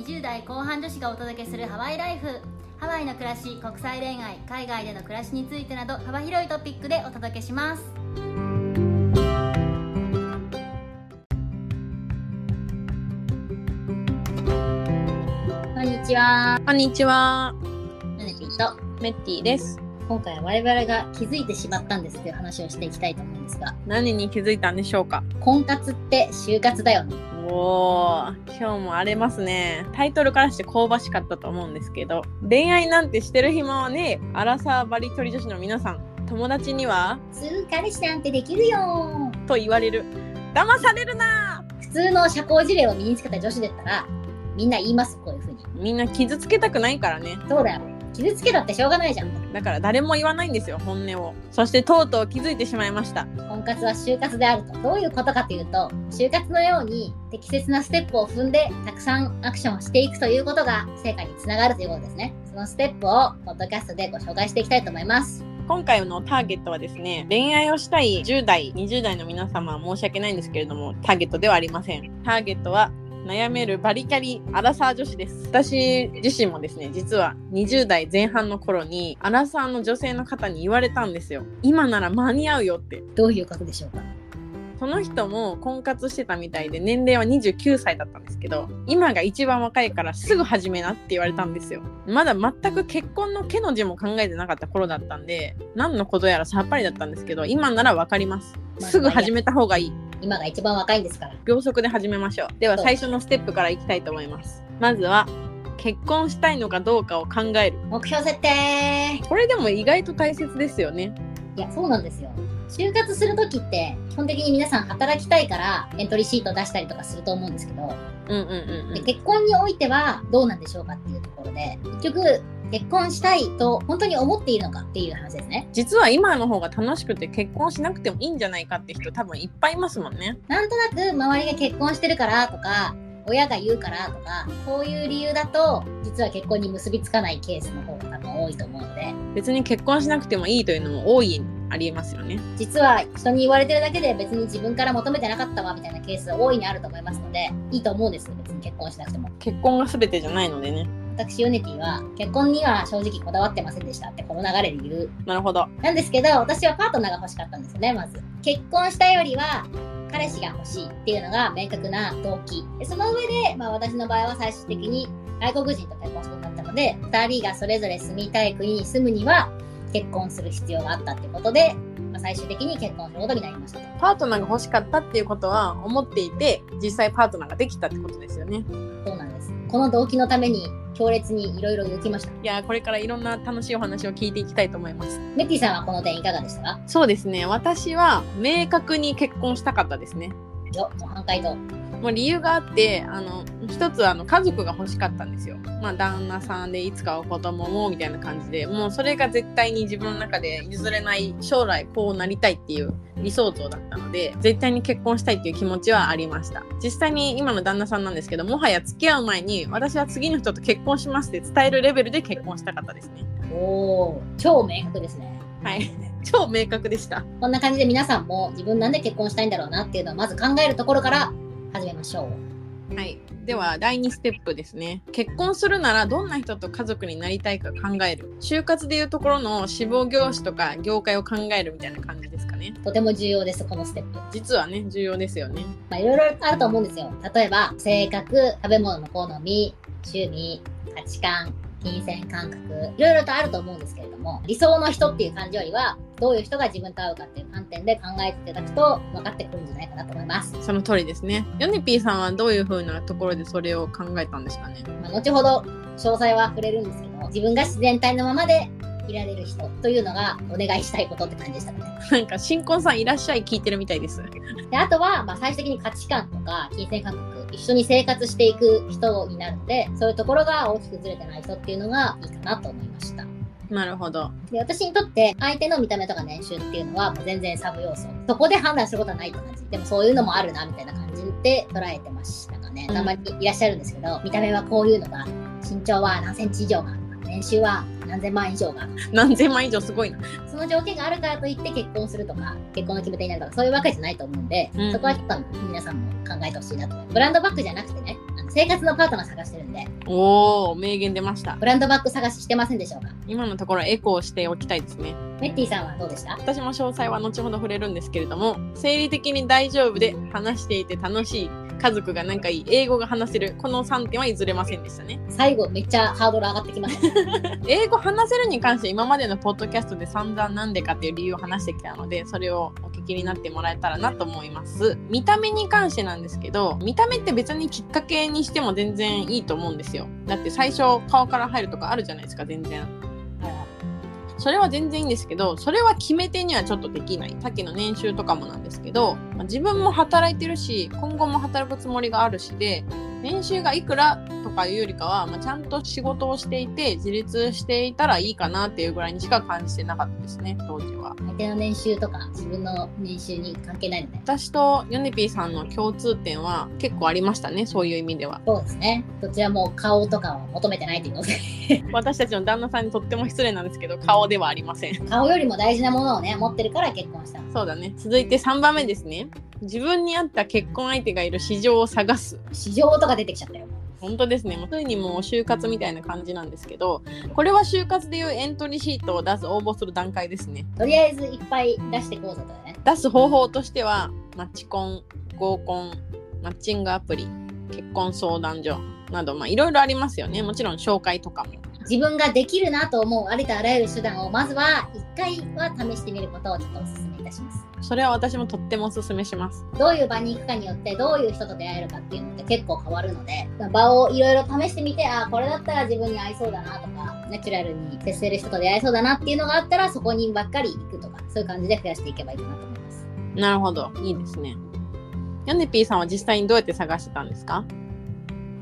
20代後半女子がお届けするハワイライフ。ハワイの暮らし国際恋愛海外での暮らしについてなど幅広いトピックでお届けします。こんにちは。こんにちは。ナネピーとメッティです。今回は我々が気づいてしまったんですという話をしていきたいと思うんですが何に気づいたんでしょうか？婚活って就活だよねおー、今日も荒れますね。タイトルからして香ばしかったと思うんですけど、恋愛なんてしてる暇はねえ、アラサーバリ取り女子の皆さん、友達にはすぐ彼氏なんてできるよと言われる。騙されるな普通の社交辞令を身につけた女子だったらみんな言いますこういうふうにみんな傷つけたくないからね。そうだよ傷つけたってしょうがないじゃんだから誰も言わないんですよ、本音を。そしてとうとう気づいてしまいました。婚活は就活であるとどういうことかというと就活のように適切なステップを踏んでたくさんアクションをしていくということが成果につながるということですねそのステップをポッドキャストでご紹介していきたいと思います今回のターゲットはですね、恋愛をしたい10代、20代の皆様は申し訳ないんですけれども、ターゲットではありません。ターゲットは悩めるバリキャリアラサー女子です。私自身もですね、実は20代前半の頃にアラサーの女性の方に言われたんですよ。今なら間に合うよって。どういうことでしょうか？その人も婚活してたみたいで年齢は29歳だったんですけど今が一番若いからすぐ始めなって言われたんですよまだ全く結婚の毛の字も考えてなかった頃だったんで何のことやらさっぱりだったんですけど今なら分かりますすぐ始めた方がいい今が一番若いんですから。秒速で始めましょう。では最初のステップからいきたいと思います。まずは結婚したいのかどうかを考える。目標設定。これでも意外と大切ですよね。いやそうなんですよ。就活するときって基本的に皆さん働きたいからエントリーシートを出したりとかすると思うんですけど。うんうんうんうん。で結婚においてはどうなんでしょうかっていうところで結局結婚したいと本当に思っているのかっていう話ですね。実は今の方が楽しくて結婚しなくてもいいんじゃないかって人多分いっぱいいますもんね。なんとなく周りが結婚してるからとか親が言うからとかこういう理由だと実は結婚に結びつかないケースの方が多分多いと思うので。別に結婚しなくてもいいというのも大いにありえますよね。実は人に言われてるだけで別に自分から求めてなかったわみたいなケース大いにあると思いますのでいいと思うんです別に結婚しなくても。結婚が全てじゃないのでね私ヨネティは結婚には正直こだわってませんでしたってこの流れで言う。なるほど。なんですけど私はパートナーが欲しかったんですよねまず。結婚したよりは彼氏が欲しいっていうのが明確な動機。でその上で、まあ、私の場合は最終的に外国人と結婚することになったので2人がそれぞれ住みたい国に住むには結婚する必要があったってことで、まあ、最終的に結婚することになりましたと。パートナーが欲しかったっていうことは思っていて実際パートナーができたってことですよね。そうなんです。この動機のために強烈にいろいろ動きました。いやーこれからいろんな楽しいお話を聞いていきたいと思います。メッティさんはこの点いかがでしたか？そうですね。私は明確に結婚したかったですねよ模範解答もう理由があってあの一つはあの家族が欲しかったんですよ。まあ旦那さんでいつかは子供もみたいな感じでもうそれが絶対に自分の中で譲れない将来こうなりたいっていう理想像だったので絶対に結婚したいっていう気持ちはありました。実際に今の旦那さんなんですけどもはや付き合う前に私は次の人と結婚しますって伝えるレベルで結婚したかったですね。おー超明確ですねはい。超明確でした。こんな感じで皆さんも自分なんで結婚したいんだろうなっていうのをまず考えるところから始めましょう。はい。では、第2ステップですね。結婚するならどんな人と家族になりたいか考える。就活でいうところの志望業種とか業界を考えるみたいな感じですかね。とても重要です、このステップ。実はね、重要ですよね。まあいろいろあると思うんですよ。例えば、性格、食べ物の好み、趣味、価値観、金銭感覚、いろいろとあると思うんですけれども、理想の人っていう感じよりは、どういう人が自分と合うかっていう観点で考えていただくと分かってくるんじゃないかなと思います。その通りですね。ヨネピーさんはどういう風なところでそれを考えたんですかね？まあ、後ほど詳細は触れるんですけど、自分が自然体のままでいられる人というのがお願いしたいことって感じでしたかね。なんか、新婚さんいらっしゃい聞いてるみたいです。であとは、まあ、最終的に価値観とか金銭感覚、一緒に生活していく人になるので、そういうところが大きくずれてない人っていうのがいいかなと思いました。なるほど。で、私にとって相手の見た目とか年収っていうのはもう全然サブ要素。そこで判断することはないって感じ。でもそういうのもあるなみたいな感じで捉えてましたかね。うんたまにいらっしゃるんですけど、見た目はこういうのが、身長は何センチ以上が、年収は何千万以上が、何千万以上すごいな。その条件があるからといって結婚するとか、結婚の決め手になるとか、そういうわけじゃないと思うんで、うん。そこはちょっと皆さんも考えてほしいなと。ブランドバッグじゃなくてね、あの生活のパートナー探してるんで、おお名言出ました。ブランドバッグ探ししてませんでしょうか？今のところエコーしておきたいですね。メッティさんはどうでした？私も詳細は後ほど触れるんですけれども生理的に大丈夫で話していて楽しい家族が仲いい英語が話せるこの3点は譲れませんでしたね。最後めっちゃハードル上がってきましたね。英語話せるに関して今までのポッドキャストで散々なんでかっていう理由を話してきたのでそれをお聞きになってもらえたらなと思います。見た目に関してなんですけど見た目って別にきっかけにしても全然いいと思うんですよ。だって最初顔から入るとかあるじゃないですか全然それは全然いいんですけどそれは決め手にはちょっとできない。さっきの年収とかもなんですけど、まあ自分も働いてるし今後も働くつもりがあるしで年収がいくらとかいうよりかは、まあ、ちゃんと仕事をしていて自立していたらいいかなっていうぐらいにしか感じてなかったですね当時は相手の年収とか自分の年収に関係ないので。私とヨネピーさんの共通点は結構ありましたねそういう意味ではそうですね。どちらも顔とかを求めてないということで。私たちの旦那さんにとっても失礼なんですけど顔ではありません顔よりも大事なものをね、持ってるから結婚したの。そうだね続いて3番目ですね自分に合った結婚相手がいる市場を探す市場とか出てきちゃったよ。本当ですね。もうついにもう就活みたいな感じなんですけど、これは就活でいうエントリーシートを出す、応募する段階ですね。とりあえずいっぱい出してこうぜとね。出す方法としては、マッチコン、合コン、マッチングアプリ、結婚相談所など、まあいろいろありますよね。もちろん紹介とかも。自分ができるなと思うありとあらゆる手段をまずは一回は試してみることをちょっとお勧めいたします。それは私もとってもお勧めします。どういう場に行くかによってどういう人と出会えるかっていうのって結構変わるので場をいろいろ試してみてあこれだったら自分に合いそうだなとかナチュラルに接せる人と出会えそうだなっていうのがあったらそこにばっかり行くとかそういう感じで増やしていけばいいかなと思います。なるほど。いいですね。ヨネピーさんは実際にどうやって探してたんですか？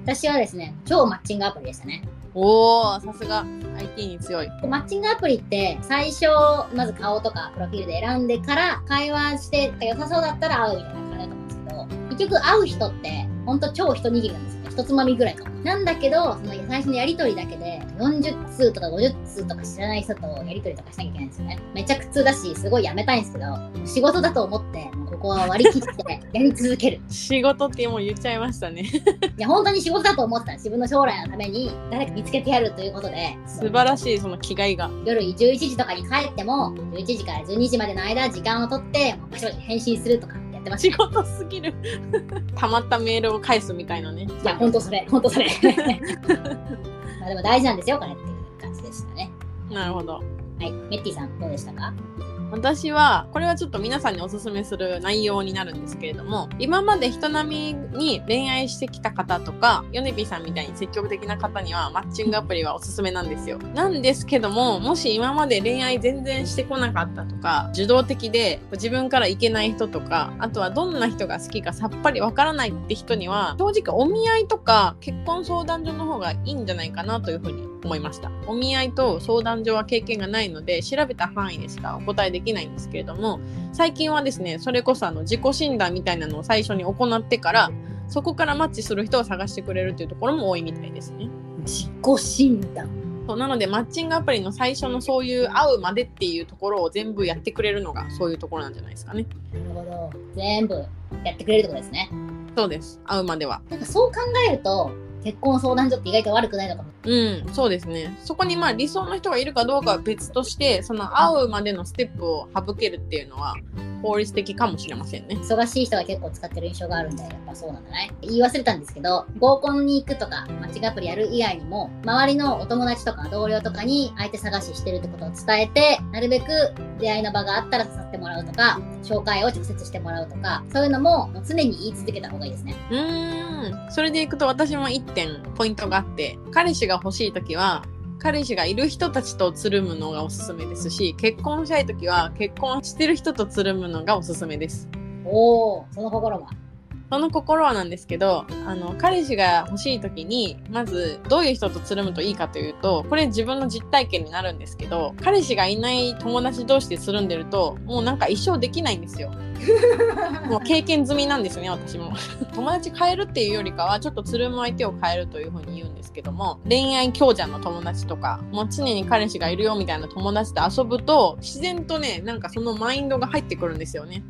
私はですね超マッチングアプリでしたね。おー、さすが。IT に強い。マッチングアプリって最初まず顔とかプロフィールで選んでから会話して良さそうだったら会うみたいな感じだと思うんですけど結局会う人ってほんと超一握りなんですよ。ね一つまみぐらいかも。なんだけどその最初のやり取りだけで40通とか50通とか知らない人とやり取りとかしなきゃいけないんですよねめっちゃ苦痛だしすごいやめたいんですけど仕事だと思ってもうここは割り切ってやり続ける仕事ってもう言っちゃいましたね。いや本当に仕事だと思ってた自分の将来のために誰か見つけてやるということで素晴らしいその気概が。夜11時とかに帰っても11時から12時までの間時間を取ってもうバシバシ返信するとかやってました仕事すぎる。たまったメールを返すみたいなね。いや本当それ本当それ まあでも大事なんですよこれっていう感じでしたね。なるほど。はい。メッティさんどうでしたか？私はこれはちょっと皆さんにおすすめする内容になるんですけれども今まで人並みに恋愛してきた方とかヨネピーさんみたいに積極的な方にはマッチングアプリはおすすめなんですよ。なんですけどももし今まで恋愛全然してこなかったとか受動的で自分からいけない人とかあとはどんな人が好きかさっぱりわからないって人には正直お見合いとか結婚相談所の方がいいんじゃないかなというふうに思いました。お見合いと相談所は経験がないので調べた範囲でしかお答えできないんですけれども最近はですねそれこそあの自己診断みたいなのを最初に行ってからそこからマッチする人を探してくれるというところも多いみたいですね。自己診断。そうなのでマッチングアプリの最初のそういう会うまでっていうところを全部やってくれるのがそういうところなんじゃないですかね。なるほど。全部やってくれるってことですね。そうです。会うまでは。なんかそう考えると結婚相談所って意外と悪くないのかもうん、そうですね。そこにまあ理想の人がいるかどうかは別として、その会うまでのステップを省けるっていうのは効率的かもしれませんね。忙しい人が結構使ってる印象があるんで、やっぱそうなんだね。言い忘れたんですけど、合コンに行くとか、マッチングアプリやる以外にも、周りのお友達とか同僚とかに相手探ししてるってことを伝えて、なるべく出会いの場があったら誘ってもらうとか、紹介を直接してもらうとか、そういうのも常に言い続けた方がいいですね。うーん、それでいくと私も1点ポイントがあって、彼氏が欲しい時は、彼氏がいる人たちとつるむのがおすすめですし、結婚したい時は結婚してる人とつるむのがおすすめです。おお、その心は？その心はなんですけど、あの、彼氏が欲しい時に、まず、どういう人とつるむといいかというと、これ自分の実体験になるんですけど、彼氏がいない友達同士でつるんでると、もうなんか一生できないんですよ。もう経験済みなんですね、私も。友達変えるっていうよりかは、ちょっとつるむ相手を変えるというふうに言うんですけども、恋愛強者の友達とか、もう常に彼氏がいるよみたいな友達と遊ぶと、自然とね、なんかそのマインドが入ってくるんですよね。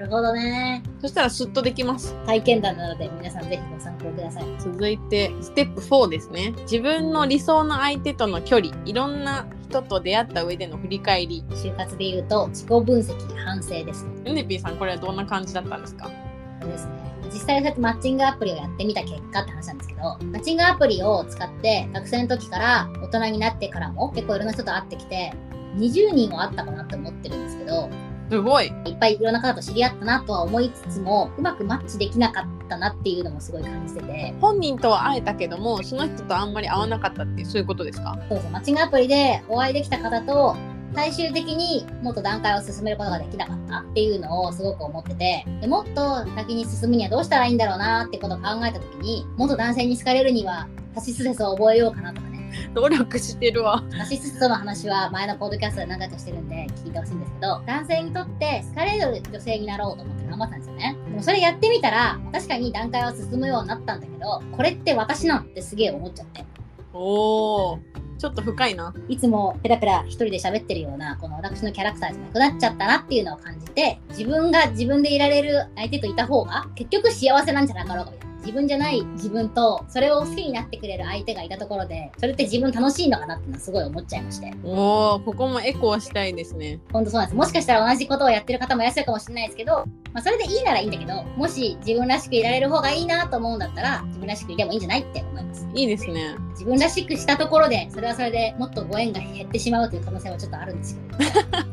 るほどね。そしたらスッとできます。体験談なので皆さんぜひご参考ください。続いて、ステップ4ですね。自分の理想の相手との距離、いろんな人と出会った上での振り返り。就活で言うと自己分析、反省ですね。ヨネピーさん、これはどんな感じだったんですか？ですね。実際そうやってマッチングアプリをやってみた結果って話なんですけど、マッチングアプリを使って学生の時から大人になってからも結構いろんな人と会ってきて、20人はあったかなって思ってるんですけど、すごい。いっぱいいろんな方と知り合ったなとは思いつつも、うまくマッチできなかったなっていうのもすごい感じてて、本人とは会えたけども、その人とあんまり会わなかったってそういうことですか？そうですマッチングアプリでお会いできた方と、最終的にもっと段階を進めることができなかったっていうのをすごく思ってて、でもっと先に進むにはどうしたらいいんだろうなってことを考えた時に、もっと男性に好かれるには、タシスセスを覚えようかな。努力してるわ。タシスセスの話は前のポッドキャストで何回かしてるんで聞いてほしいんですけど、男性にとって好かれる女性になろうと思って頑張ったんですよね。でもそれやってみたら、確かに段階は進むようになったんだけど、これって私なんってすげえ思っちゃって。おー、ちょっと深いな。いつもペラペラ一人で喋ってるような、この私のキャラクターじゃなくなっちゃったなっていうのを感じて、自分が自分でいられる相手といた方が、結局幸せなんじゃなかろうかみたいな。自分じゃない自分と、それを好きになってくれる相手がいたところで、それって自分楽しいのかなってのはすごい思っちゃいまして。おー、ここもエコーしたいですね。ほんとそうなんです。もしかしたら同じことをやってる方もいらっしゃるかもしれないですけど、まあそれでいいならいいんだけど、もし自分らしくいられる方がいいなと思うんだったら、自分らしくいればいいんじゃないって思います。いいですね。自分らしくしたところで、それはそれでもっとご縁が減ってしまうという可能性はちょっとあるんですけど、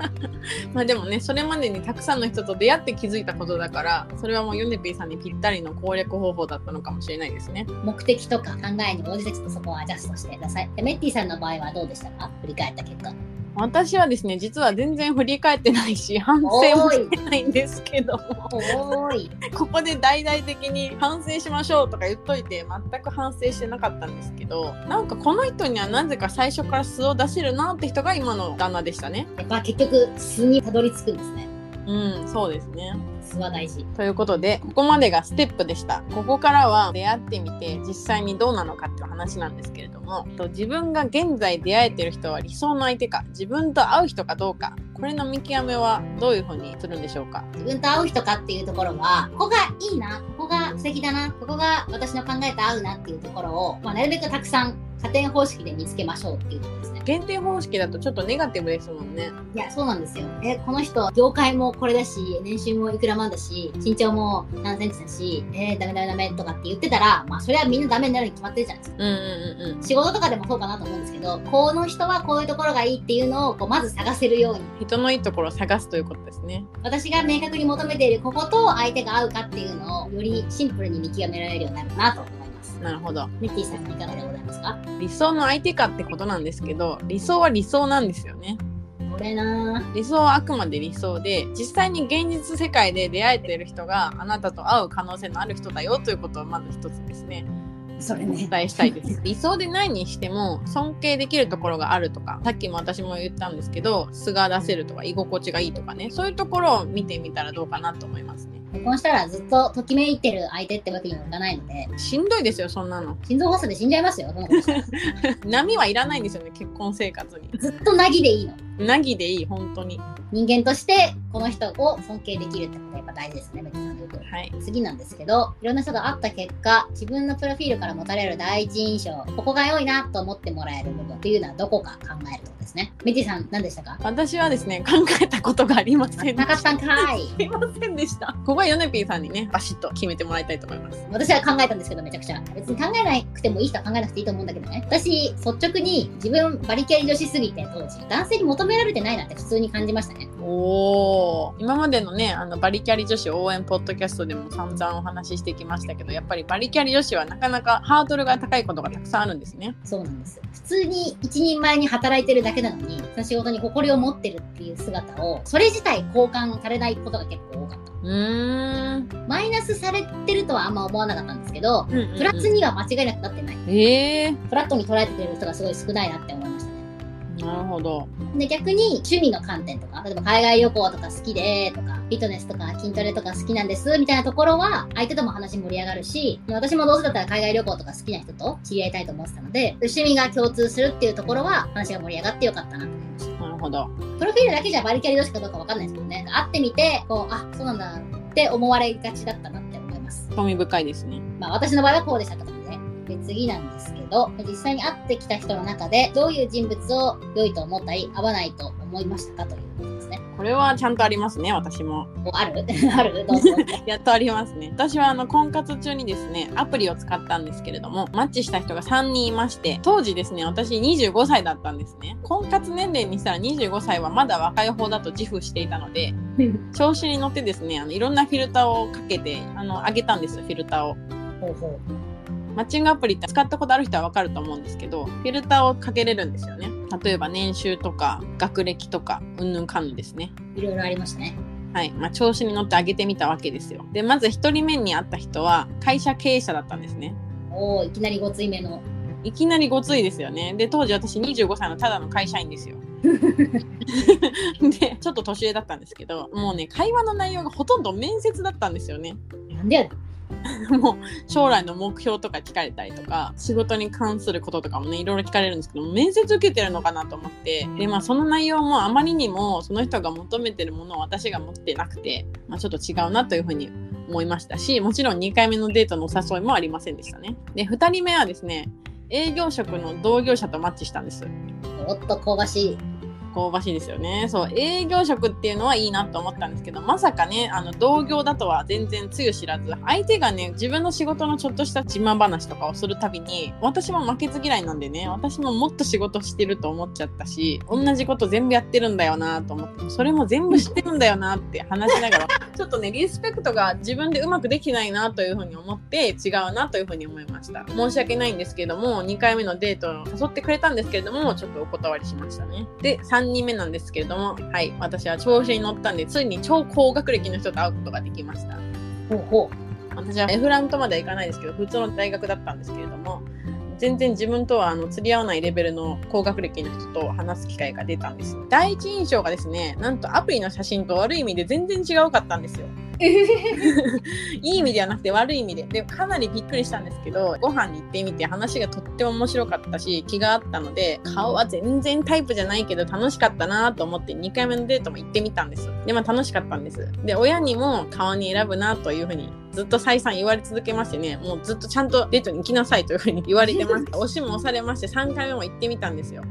まあでもね、それまでにたくさんの人と出会って気づいたことだから、それはもうヨネピーさんにぴったりの攻略方法だったのかもしれないですね。目的とか考えに応じてちょっとそこはアジャストしてください。でメッティさんの場合はどうでしたか？振り返った結果。私はですね、実は全然振り返ってないし、反省もしてないんですけども。ここで大々的に反省しましょうとか言っといて、全く反省してなかったんですけど、なんかこの人にはなぜか最初から素を出せるなって人が今の旦那でしたね。やっぱ結局素にたどり着くんですね。うん、そうですね。素は大事。ということで、ここまでがステップでした。ここからは出会ってみて、実際にどうなのかっていう話なんですけれども、と自分が現在出会えてる人は理想の相手か、自分と会う人かどうか、これの見極めはどういうふうにするんでしょうか？自分と会う人かっていうところは、ここがいいな、ここが素敵だな、ここが私の考えと合うなっていうところを、まあ、なるべくたくさん加点方式で見つけましょうっていうとですね。限定方式だとちょっとネガティブですもんね。いや、そうなんですよ。え、この人、業界もこれだし、年収もいくら万だし、身長も何センチだし、えー、ダメダメダメとかって言ってたら、まあ、それはみんなダメになるに決まってるじゃないですか。うんうんうんうん。仕事とかでもそうかなと思うんですけど、この人はこういうところがいいっていうのを、こう、まず探せるように。人のいいところを探すということですね。私が明確に求めているここと相手が合うかっていうのを、よりシンプルに見極められるようになるかなとます。なるほど。メッティさんはいかがでございますか？理想の相手かってことなんですけど、理想は理想なんですよね。これなぁ。理想はあくまで理想で実際に現実世界で出会えている人があなたと会う可能性のある人だよということをまず一つですねおそれね。伝えしたいです 理想でないにしても尊敬できるところがあるとかさっきも私も言ったんですけど素が出せるとか居心地がいいとかねそういうところを見てみたらどうかなと思いますね結婚したらずっとときめいてる相手ってわけにもいかないので、しんどいですよそんなの。心臓発作で死んじゃいますよ、波はいらないんですよね結婚生活に。ずっとなぎでいいの。なぎでいい本当に人間としてこの人を尊敬できるってことがやっぱ大事ですね、メッティさんの言うとおりはい次なんですけど、いろんな人が会った結果、自分のプロフィールから持たれる第一印象、ここが良いなと思ってもらえる部分っていうのはどこか考えるとですね。メッティさん、何でしたか？私はですね考えたことがありませんでなかったんかい。すいませんでしたここはヨネピーさんにねバシッと決めてもらいたいと思います私は考えたんですけど、めちゃくちゃ。別に考えなくてもいい人は考えなくていいと思うんだけどね。私、率直に自分バリキャリ女子すぎて当時、男性に求められてないなって普通に感じましたね。おー今までのねあのバリキャリ女子応援ポッドキャストでも散々お話ししてきましたけどやっぱりバリキャリ女子はなかなかハードルが高いことがたくさんあるんですねそうなんです。普通に一人前に働いてるだけなのに、その仕事に誇りを持ってるっていう姿を、それ自体交換されないことが結構多かった。うーんマイナスされてるとはあんま思わなかったんですけど、うんうんうんプラスには間違いなくなってない。えー、フラットに捉えてくれる人がすごい少ないなって思いましたね。なるほどで、逆に趣味の観点とか、例えば海外旅行とか好きで、とか、フィットネスとか筋トレとか好きなんです、みたいなところは、相手とも話盛り上がるし、私もどうせだったら海外旅行とか好きな人と知り合いたいと思ってたので、趣味が共通するっていうところは、話が盛り上がってよかったなと思いました。なるるほど。プロフィールだけじゃバリキャリ同士かどうかわかんないですけどね。会ってみて、こう、あ、そうなんだって思われがちだったなって思います。興味深いですね。まあ私の場合はこうでしたとかね。で、次なんですけど、実際に会ってきた人の中で、どういう人物を良いと思ったり、合わないと思いましたかということですね。これはちゃんとありますね、私も。おある？ある？どうぞ。やっとありますね。私はあの婚活中にですね、アプリを使ったんですけれども、マッチした人が3人いまして、当時ですね、私25歳だったんですね。婚活年齢にしたら25歳はまだ若い方だと自負していたので、調子に乗ってですね、あのいろんなフィルターをかけて、あの、上げたんですよ、フィルターを。ほうほマッチングアプリって使ったことある人はわかると思うんですけど、フィルターをかけれるんですよね。例えば年収とか学歴とか、うんぬんかんぬんですね。う。いろいろありましたね。はい。まあ、調子に乗って上げてみたわけですよ。で、まず一人目に会った人は会社経営者だったんですね。おおいきなりごつい目の。いきなりごついですよね。で、当時私25歳のただの会社員ですよ。で、ちょっと年上だったんですけど、もうね、会話の内容がほとんど面接だったんですよね。なんでや もう将来の目標とか聞かれたりとか仕事に関することとかもねいろいろ聞かれるんですけど面接受けてるのかなと思ってでまあその内容もあまりにもその人が求めてるものを私が持ってなくて、まあ、ちょっと違うなというふうに思いましたしもちろん2回目のデートのお誘いもありませんでしたねで2人目はですね営業職の同業者とマッチしたんですおっと香ばしい。香ばしいですよね。そう、営業職っていうのはいいなと思ったんですけど、まさかね、あの、同業だとは全然つゆ知らず、相手がね、自分の仕事のちょっとした自慢話とかをするたびに、私も負けず嫌いなんでね、私ももっと仕事してると思っちゃったし、同じこと全部やってるんだよなと思って、それも全部知ってるんだよなって 話しながら、ちょっとね、リスペクトが自分でうまくできないなというふうに思って、違うなというふうに思いました。申し訳ないんですけども、2回目のデートを誘ってくれたんですけれども、ちょっとお断りしましたね。で、3人目なんですけれども、はい、私は調子に乗ったんで、ついに超高学歴の人と会うことができました。ほうほ私はエフラントまでは行かないですけど、普通の大学だったんですけれども、全然自分とはあの釣り合わないレベルの高学歴の人と話す機会が出たんです。第一印象がですね、なんとアプリの写真と悪い意味で全然違うかったんですよ。いい意味ではなくて悪い意味で。で、かなりびっくりしたんですけど、ご飯に行ってみて話がとっても面白かったし、気があったので、顔は全然タイプじゃないけど楽しかったなと思って2回目のデートも行ってみたんです。で、まあ楽しかったんです。で、親にも顔に選ぶなというふうにずっと再三言われ続けましてね、もうずっとちゃんとデートに行きなさいというふうに言われてました。押しも押されまして3回目も行ってみたんですよ。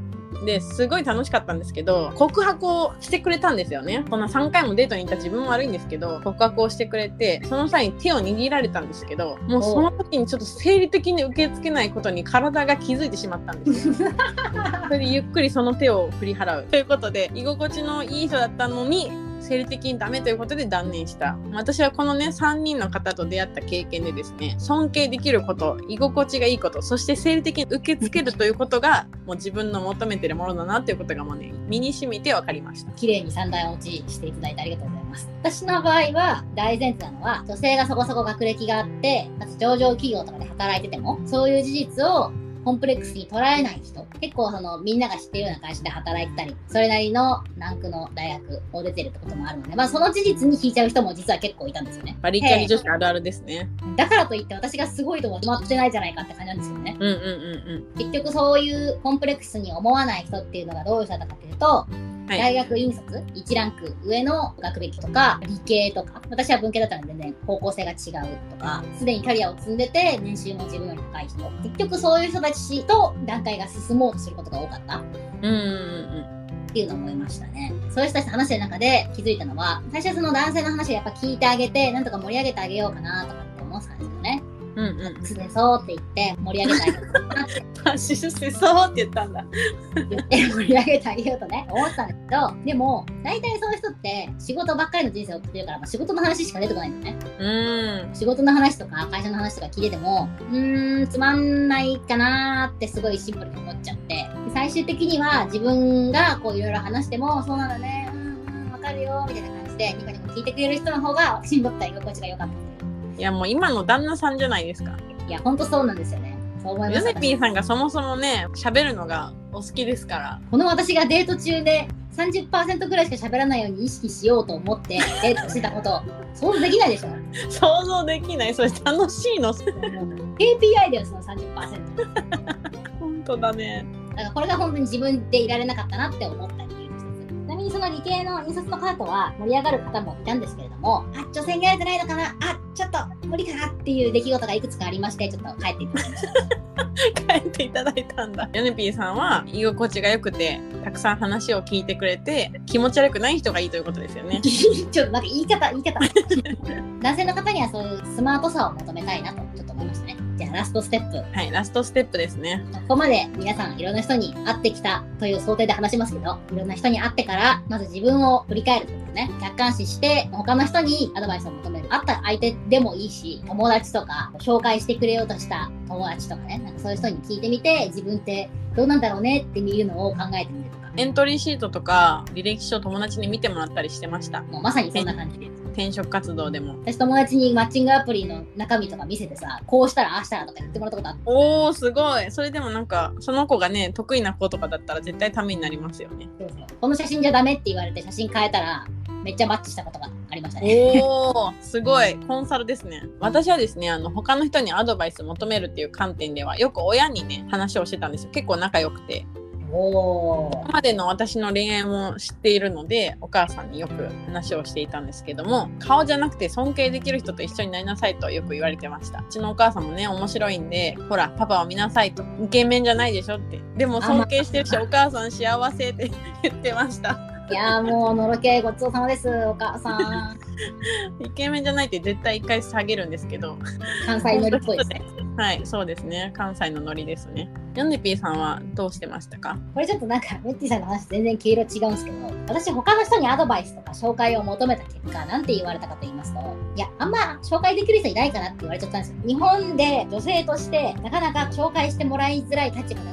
ですごい楽しかったんですけど告白をしてくれたんですよね。こんな3回もデートに行った自分も悪いんですけど告白をしてくれてその際に手を握られたんですけどもうその時にちょっと生理的に受け付けないことに体が気づいてしまったんですよ。それでゆっくりその手を振り払う。ということで居心地のいい人だったのに生理的にダメということで断念した私はこのね3人の方と出会った経験でですね尊敬できること居心地がいいことそして生理的に受け付けるということがもう自分の求めてるものだなということがもうね身に染みて分かりました綺麗に三段落ちしていただいてありがとうございます。私の場合は大前提なのは女性がそこそこ学歴があって、かつ上場企業とかで働いてても、そういう事実をコンプレックスに捉えない人、結構そのみんなが知ってるような会社で働いてたり、それなりのランクの大学を出てるってこともあるので、まあその事実に引いちゃう人も実は結構いたんですよね。バリキャリ女子あるあるですねだからといって私がすごいとは決まってないじゃないかって感じなんですよね。うんうんうん結局そういうコンプレックスに思わない人っていうのがどういう人だったかというと、うんはい大学院卒1ランク上の学歴とか理系とか。私は文系だったので全然方向性が違うとか。すでにキャリアを積んでて年収も自分より高い人。結局そういう人たちと段階が進もうとすることが多かった。っうんうんうん。ていうのを思いましたね。そういう人たちと話してる中で気づいたのは最初はその男性の話をやっぱ聞いてあげてなんとか盛り上げてあげようかなとかって思ってたんですよねうんうんすでそうって言って盛り上げてあげようかなってうん出世そうって言ったんだ言って盛り上げてあげようとね、思ってたんですけど、でも、大体そういう人って仕事ばっかりの人生を送ってるから、まあ、仕事の話しか出てこないんだよね。うん。仕事の話とか会社の話とか聞いてても、うーん、つまんないかなーってすごいシンプルに思っちゃって、で最終的には自分がこういろいろ話しても、そうなんだね、うんうん、わかるよ、みたいな感じで、ニコニコ聞いてくれる人の方が、私にとっては居心地が良かったいやもう今の旦那さんじゃないですかいや、ほんとそうなんですよね。そう思いまヨした。ネピーさんがそもそもね喋るのがお好きですからこの私がデート中で30%ぐらいしか喋らないように意識しようと思ってデートしてたこと、想像できないでしょ想像できないそれ楽しいの？KPI だよ、その30%。だ か本当だねらこれが本当に自分でいられなかったなって思った理由の一つ。にその理系の印刷の方とは盛り上がる方もいたんですけれども、あ、女性にやれてないのかなあ、ちょっと無理かなっていう出来事がいくつかありまして、ちょっと帰っていただきました。帰っていただいたんだ。ヨネピーさんは居心地が良くて、たくさん話を聞いてくれて、気持ち悪くない人がいいということですよね。ちょっとなんか言い方、言い方。男性の方にはそういうスマートさを求めたいなと、ちょっと思いましたね。じゃあラストステップ。はい、ラストステップですね。ここまで皆さんいろんな人に会ってきたという想定で話しますけど、いろんな人に会ってから、まず自分を振り返るとですね。客観視して、他の人にアドバイスを求める。会った相手でもいいし、友達とか、紹介してくれようとした友達とかね、なんかそういう人に聞いてみて、自分ってどうなんだろうねっていうのを考えてみるとか。エントリーシートとか履歴書友達に見てもらったりしてました。もうまさにそんな感じです。転職活動でも。私友達にマッチングアプリの中身とか見せてさ、こうしたらああしたらとか言ってもらったことあっておー、すごい。それでもなんか、その子がね、得意な子とかだったら絶対ためになりますよね。そうそうこの写真じゃダメって言われて写真変えたら、めっちゃマッチしたことがありましたね。おー、すごい。コンサルですね。私はですね、あの、他の人にアドバイス求めるっていう観点では、よく親にね、話をしてたんですよ。結構仲良くて。今までの私の恋愛も知っているので、お母さんによく話をしていたんですけども、顔じゃなくて尊敬できる人と一緒になりなさいとよく言われてました。うちのお母さんもね、面白いんで、ほら、パパを見なさいと。イケメンじゃないでしょって。でも尊敬してるし、お母さん幸せって言ってました。いやーもう、のろけごちそうさまです、お母さん。イケメンじゃないって絶対一回下げるんですけど。関西乗りっぽいですね。はい、そうですね。関西のノリですね。ヨンデピーさんはどうしてましたか？これちょっとなんか、メッティさんの話全然毛色違うんですけど、私他の人にアドバイスとか紹介を求めた結果、なんて言われたかと言いますと、いや、あんま紹介できる人いないかなって言われちゃったんですよ。日本で女性としてなかなか紹介してもらいづらい立場だ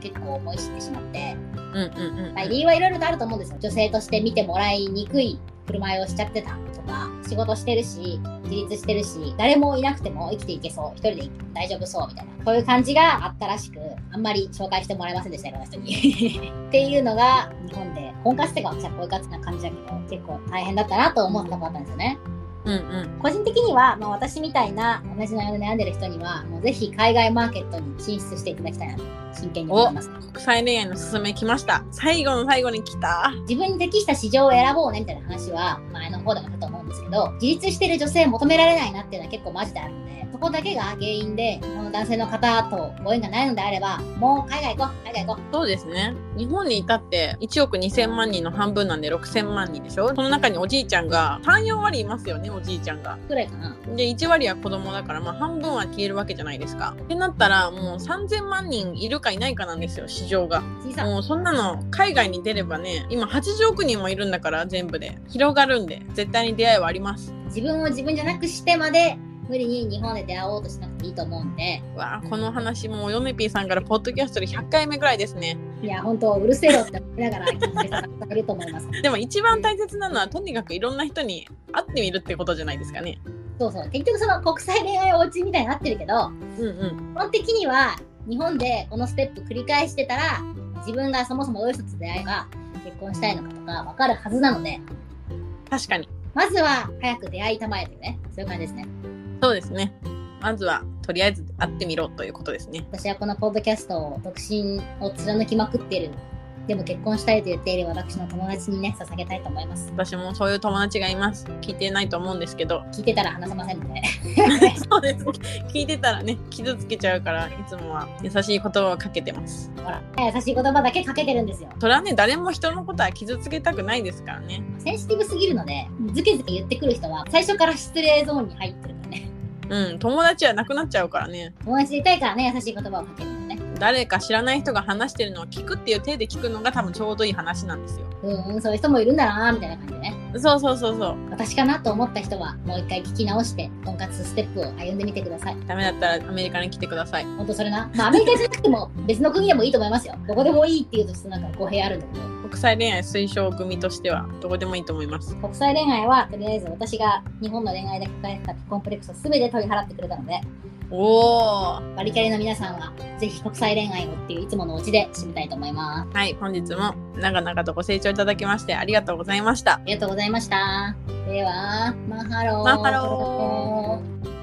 結構思い知ってしまって、うんうんうん。はい、理由はいろいろとあると思うんですよ。女性として見てもらいにくい振る舞いをしちゃってたとか、仕事してるし、自立してるし、誰もいなくても生きていけそう、一人で大丈夫そうみたいな、そういう感じがあったらしく、あんまり紹介してもらえませんでした、いろんな人に。っていうのが、日本で、婚活ってか私はこういう感じな感じだけど、結構大変だったなと思ったことだったんですよね。うんうん。個人的には、まあ、私みたいな同じ悩みで悩んでる人には、もうぜひ海外マーケットに進出していただきたいなと、真剣に思います。国際恋愛のすすめ来ました。最後の最後に来た。自分に適した市場を選ぼうねみたいな話は前の方でもあったと思うんですけど自立してる女性求められないなっていうのは結構マジであるのでそこだけが原因でこの男性の方とご縁がないのであればもう海外行こう海外行こそうですね。日本にいたって1億2000万人の半分なんで6000万人でしょ？その中におじいちゃんが3、4割いますよね、おじいちゃんが。うぐらいかなで、1割は子供だから、まあ半分は消えるわけじゃないですか。ってなったら、もう3000万人いるかいないかなんですよ、市場が。もうそんなの海外に出ればね、今80億人もいるんだから全部で。広がるんで、絶対に出会いはあります。自分を自分じゃなくしてまで無理に日本で出会おうとしなくていいと思うんでうわあこの話もうヨネピーさんからポッドキャストで100回目ぐらいですね。いや本当うるせえよって思いながら聞いてると思いますでも一番大切なのはとにかくいろんな人に会ってみるってことじゃないですかね。そうそう結局その国際恋愛おうちみたいになってるけどうんうん。基本的には日本でこのステップ繰り返してたら自分がそもそもどういう人と出会えば結婚したいのかとか分かるはずなので確かに。まずは早く出会いたまえというねそういう感じですねそうですね。まずはとりあえず会ってみろということですね。私はこのポッドキャストを独身を貫きまくっているでも結婚したいと言っている私の友達にね捧げたいと思います私もそういう友達がいます。聞いてないと思うんですけど。聞いてたら話せませんので そうです。聞いてたらね、傷つけちゃうから、いつもは優しい言葉をかけてます。ほら優しい言葉だけかけてるんですよそれはね、誰も人のことは傷つけたくないですからね。センシティブすぎるのでズケズケ言ってくる人は最初から失礼ゾーンに入ってるうん、友達はなくなっちゃうからね。友達でいたいからね優しい言葉をかけるのね誰か知らない人が話してるのを聞くっていう体で聞くのが多分ちょうどいい話なんですよ。うんうんそういう人もいるんだなみたいな感じでねそうそうそうそう。私かなと思った人はもう一回聞き直して婚活ステップを歩んでみてくださいダメだったらアメリカに来てください。本当それなまあアメリカじゃなくても別の国でもいいと思いますよどこでもいいっていうとちょっとなんか語弊あるんだけど国際恋愛推奨組としてはどこでもいいと思います。国際恋愛はとりあえず私が日本の恋愛で抱えてたコンプレックスを全て取り払ってくれたのでおー。バリキャリの皆さんはぜひ国際恋愛をっていういつものオチで締めたいと思いますはい、本日も長々とご清聴いただきましてありがとうございました。ありがとうございましたでは Mahalo Mahalo